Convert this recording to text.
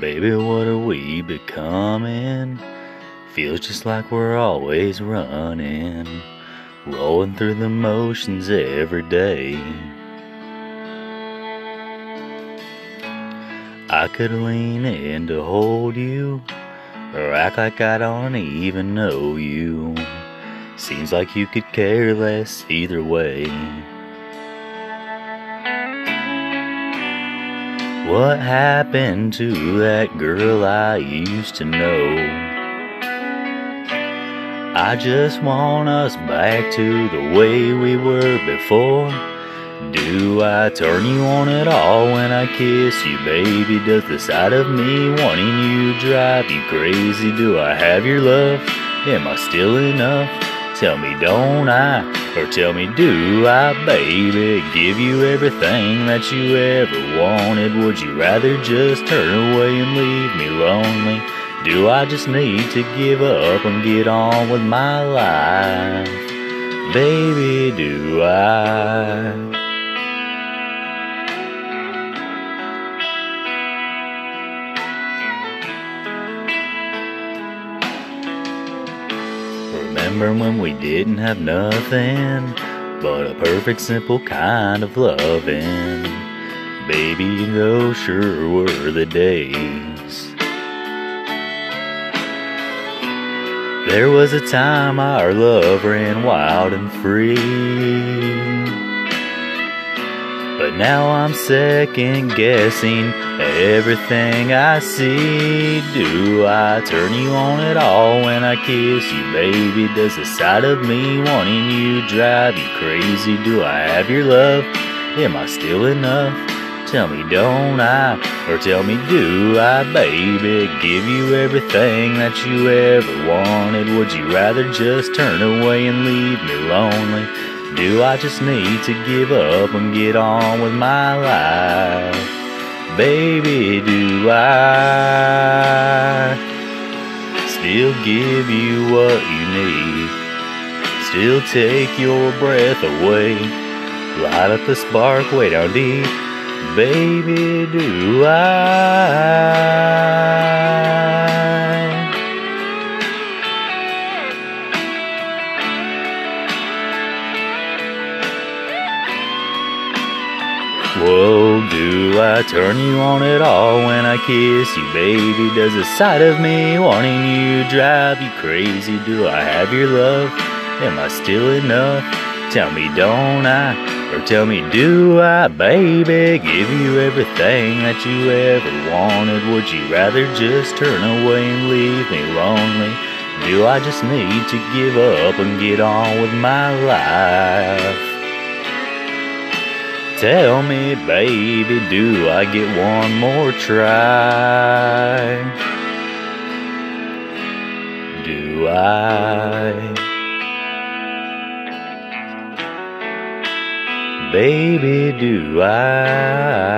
Baby, what are we becoming? Feels just like we're always running, rolling through the motions every day. I could lean in to hold you, or act like I don't even know you. Seems like you could care less either way. What happened to that girl I used to know? I just want us back to the way we were before. Do I turn you on at all when I kiss you, baby? Does the sight of me wanting you drive you crazy? Do I have your love? Am I still enough? Tell me, don't I? Or tell me, do I, baby? Give you everything that you ever wanted? Would you rather just turn away and leave me lonely? Do I just need to give up and get on with my life? Baby, do I? Remember when we didn't have nothing but a perfect, simple kind of loving? Baby, those sure were the days. There was a time our love ran wild and free. But now I'm second guessing everything I see. Do I turn you on at all when I kiss you, baby? Does the sight of me wanting you drive you crazy? Do I have your love? Am I still enough? Tell me, don't I? Or tell me, do I, baby? Give you everything that you ever wanted? Would you rather just turn away and leave me lonely? Do I just need to give up and get on with my life? Baby, do I still give you what you need? Still take your breath away? Light up the spark way down deep? Baby, do I? Whoa, do I turn you on at all when I kiss you, baby? Does the sight of me wanting you drive you crazy? Do I have your love? Am I still enough? Tell me, don't I? Or tell me, do I, baby? Give you everything that you ever wanted? Would you rather just turn away and leave me lonely? Do I just need to give up and get on with my life? Tell me, baby, do I get one more try? Do I? Baby, do I?